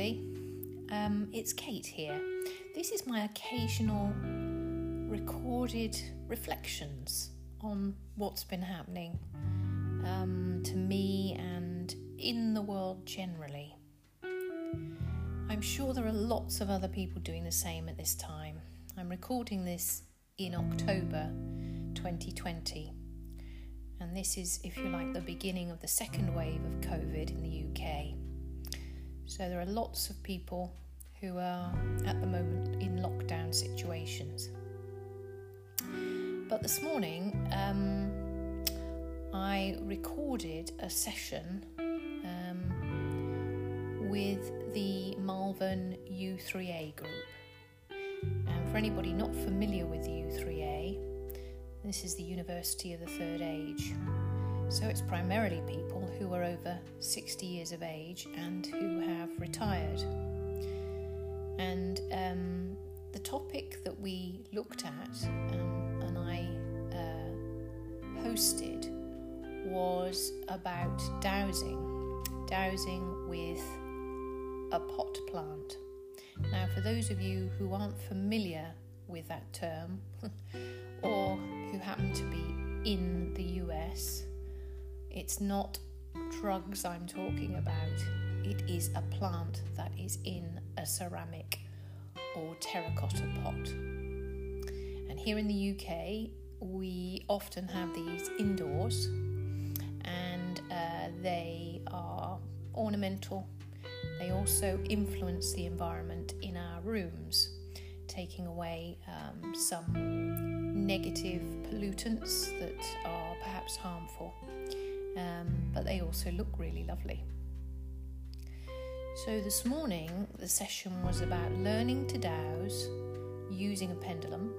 everybody. Um, it's Kate here. This is my occasional recorded reflections on what's been happening um, to me and in the world generally. I'm sure there are lots of other people doing the same at this time. I'm recording this in October 2020, and this is, if you like, the beginning of the second wave of COVID in the UK. So there are lots of people who are at the moment in lockdown situations. But this morning, um, I recorded a session um, with the Malvern U3A group. And for anybody not familiar with the U3A, this is the University of the Third Age. So it's primarily people who are over 60 years of age and who have retired. And um, the topic that we looked at um, and I uh, posted was about dowsing, dowsing with a pot plant. Now, for those of you who aren't familiar with that term or who happen to be in the US, it's not drugs I'm talking about, it is a plant that is in a ceramic or terracotta pot. And here in the UK, we often have these indoors and uh, they are ornamental. They also influence the environment in our rooms, taking away um, some negative pollutants that are perhaps harmful um, but they also look really lovely. So, this morning the session was about learning to dowse using a pendulum,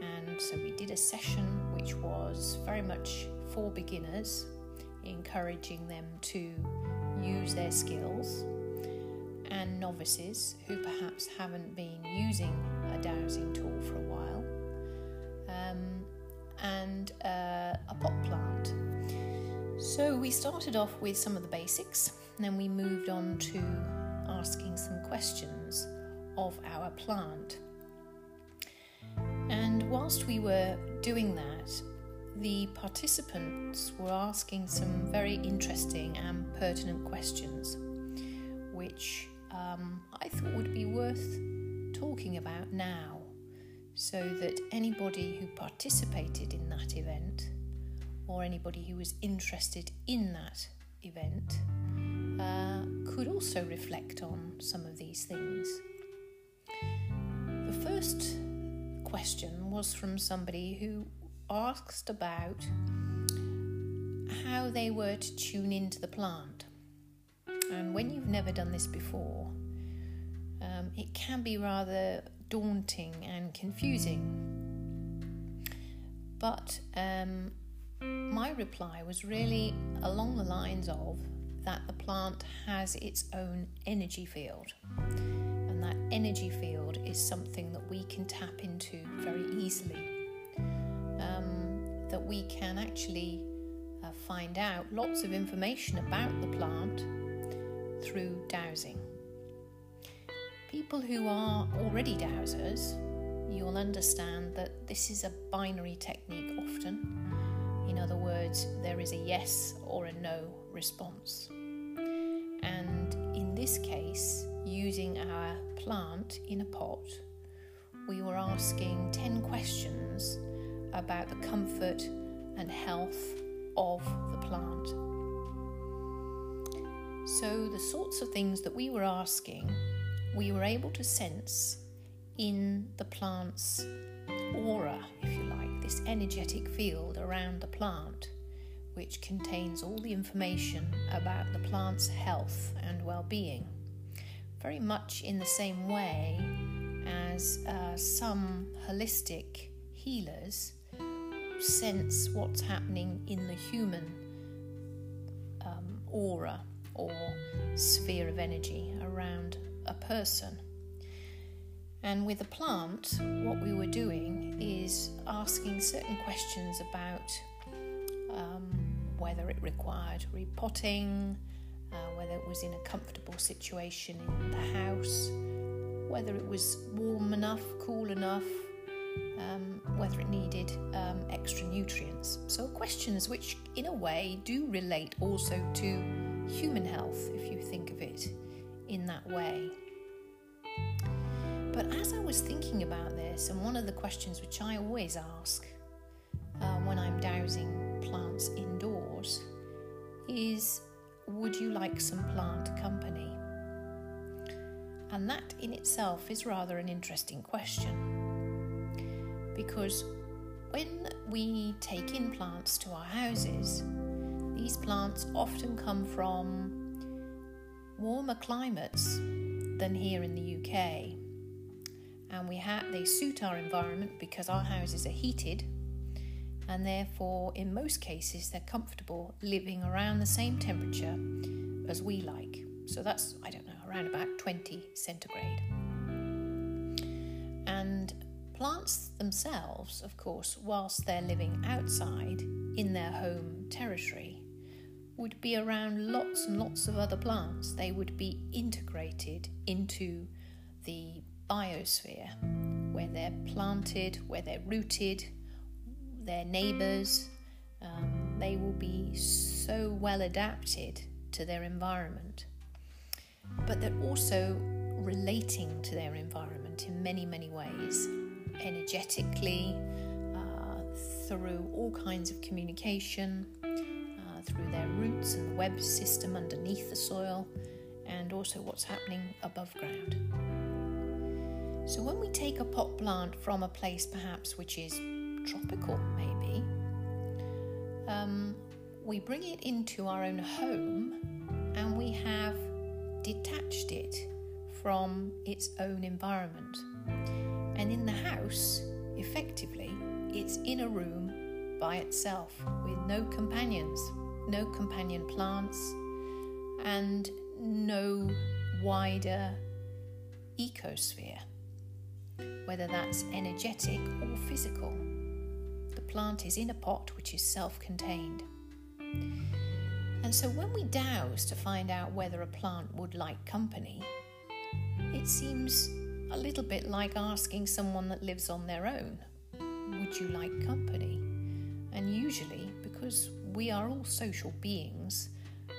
and so we did a session which was very much for beginners, encouraging them to use their skills, and novices who perhaps haven't been using a dowsing tool for a while, um, and uh, a pot plant. So we started off with some of the basics, and then we moved on to asking some questions of our plant. And whilst we were doing that, the participants were asking some very interesting and pertinent questions, which um, I thought would be worth talking about now, so that anybody who participated in that event or anybody who was interested in that event uh, could also reflect on some of these things. The first question was from somebody who asked about how they were to tune into the plant. And when you've never done this before, um, it can be rather daunting and confusing. But um, my reply was really along the lines of that the plant has its own energy field. And that energy field is something that we can tap into very easily. Um, that we can actually uh, find out lots of information about the plant through dowsing. People who are already dowsers, you'll understand that this is a binary technique often in other words, there is a yes or a no response. And in this case, using our plant in a pot, we were asking 10 questions about the comfort and health of the plant. So, the sorts of things that we were asking, we were able to sense in the plant's aura, if you like this energetic field around the plant, which contains all the information about the plant's health and well being, very much in the same way as uh, some holistic healers sense what's happening in the human um, aura or sphere of energy around a person. And with the plant, what we were doing is asking certain questions about um, whether it required repotting, uh, whether it was in a comfortable situation in the house, whether it was warm enough, cool enough, um, whether it needed um, extra nutrients. So, questions which, in a way, do relate also to human health, if you think of it in that way. But as I was thinking about this, and one of the questions which I always ask uh, when I'm dowsing plants indoors is Would you like some plant company? And that in itself is rather an interesting question because when we take in plants to our houses, these plants often come from warmer climates than here in the UK. And we have they suit our environment because our houses are heated and therefore in most cases they're comfortable living around the same temperature as we like. So that's I don't know around about 20 centigrade. And plants themselves, of course, whilst they're living outside in their home territory, would be around lots and lots of other plants. They would be integrated into the biosphere where they're planted, where they're rooted, their neighbours. Um, they will be so well adapted to their environment, but they're also relating to their environment in many, many ways energetically, uh, through all kinds of communication, through their roots and the web system underneath the soil, and also what's happening above ground. So, when we take a pot plant from a place perhaps which is tropical, maybe, um, we bring it into our own home and we have detached it from its own environment. And in the house, effectively, it's in a room by itself with no companions no companion plants, and no wider ecosphere, whether that's energetic or physical. Plant is in a pot which is self contained. And so when we dowse to find out whether a plant would like company, it seems a little bit like asking someone that lives on their own, Would you like company? And usually, because we are all social beings,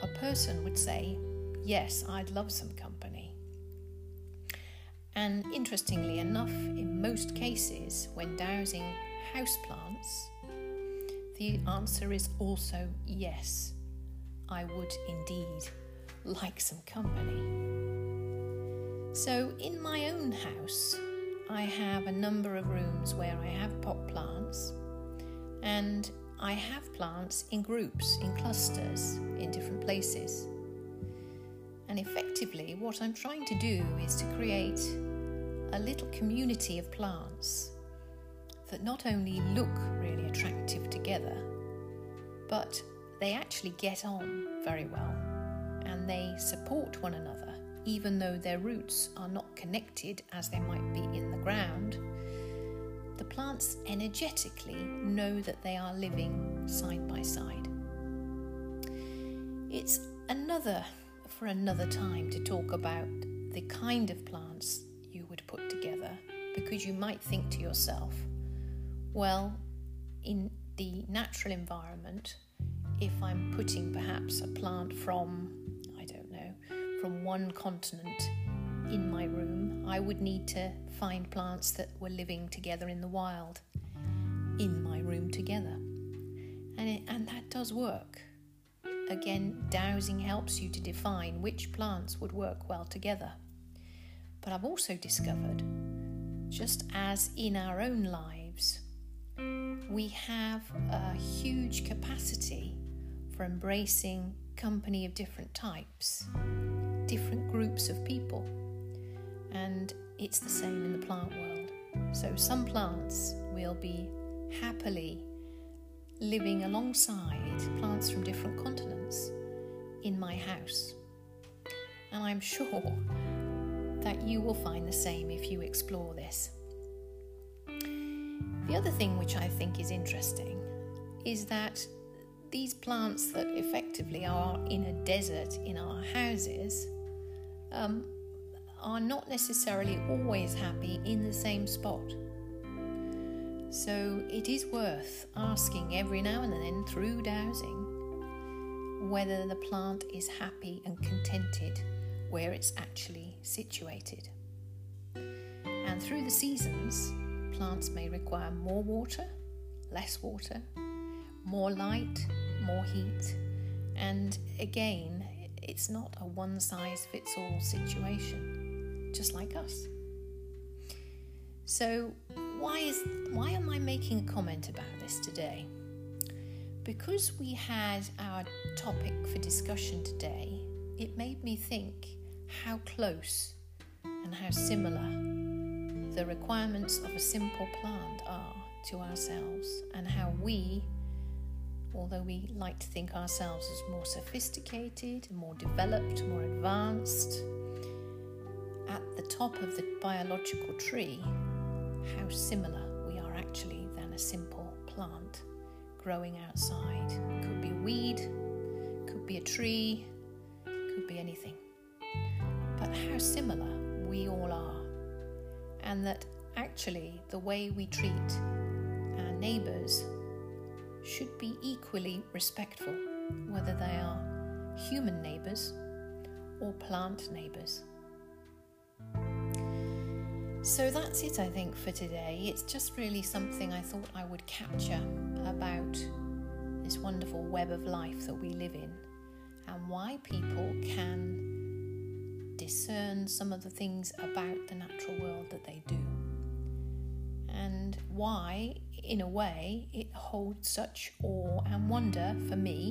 a person would say, Yes, I'd love some company. And interestingly enough, in most cases, when dowsing houseplants, the answer is also yes, I would indeed like some company. So, in my own house, I have a number of rooms where I have pot plants, and I have plants in groups, in clusters, in different places. And effectively, what I'm trying to do is to create a little community of plants that not only look really attractive together, but they actually get on very well and they support one another, even though their roots are not connected as they might be in the ground the plants energetically know that they are living side by side. It's another for another time to talk about the kind of plants you would put together because you might think to yourself, well, in the natural environment, if I'm putting perhaps a plant from, I don't know, from one continent in my room, I would need to find plants that were living together in the wild in my room together. And, it, and that does work. Again, dowsing helps you to define which plants would work well together. But I've also discovered, just as in our own lives, we have a huge capacity for embracing company of different types, different groups of people and it's the same in the plant world. So, some plants will be happily living alongside plants from different continents in my house. And I'm sure that you will find the same if you explore this. The other thing which I think is interesting is that these plants that effectively are in a desert in our houses um, are not necessarily always happy in the same spot. So it is worth asking every now and then through dowsing whether the plant is happy and contented where it's actually situated. And through the seasons, plants may require more water, less water, more light, more heat, and again, it's not a one size fits all situation, just like us. So, why is why am I making a comment about this today? Because we had our topic for discussion today, it made me think how close and how similar the requirements of a simple plant are to ourselves, and how we, although we like to think ourselves as more sophisticated, more developed, more advanced, at the top of the biological tree, how similar we are actually than a simple plant growing outside. Could be a weed, could be a tree, could be anything. But how similar we all are. And that actually the way we treat our neighbours should be equally respectful, whether they are human neighbours or plant neighbours. So that's it, I think, for today. It's just really something I thought I would capture about this wonderful web of life that we live in and why people can discern some of the things about the natural world that they do. And why, in a way, it holds such awe and wonder for me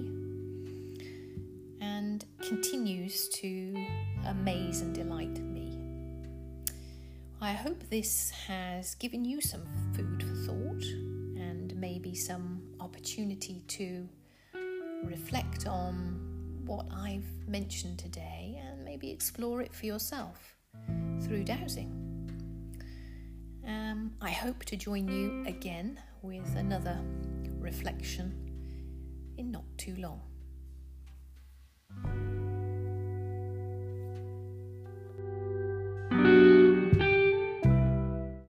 and continues to amaze and delight me. I hope this has given you some food for thought and maybe some opportunity to reflect on what I've mentioned today and maybe explore it for yourself through dowsing. Um, I hope to join you again with another reflection in not too long.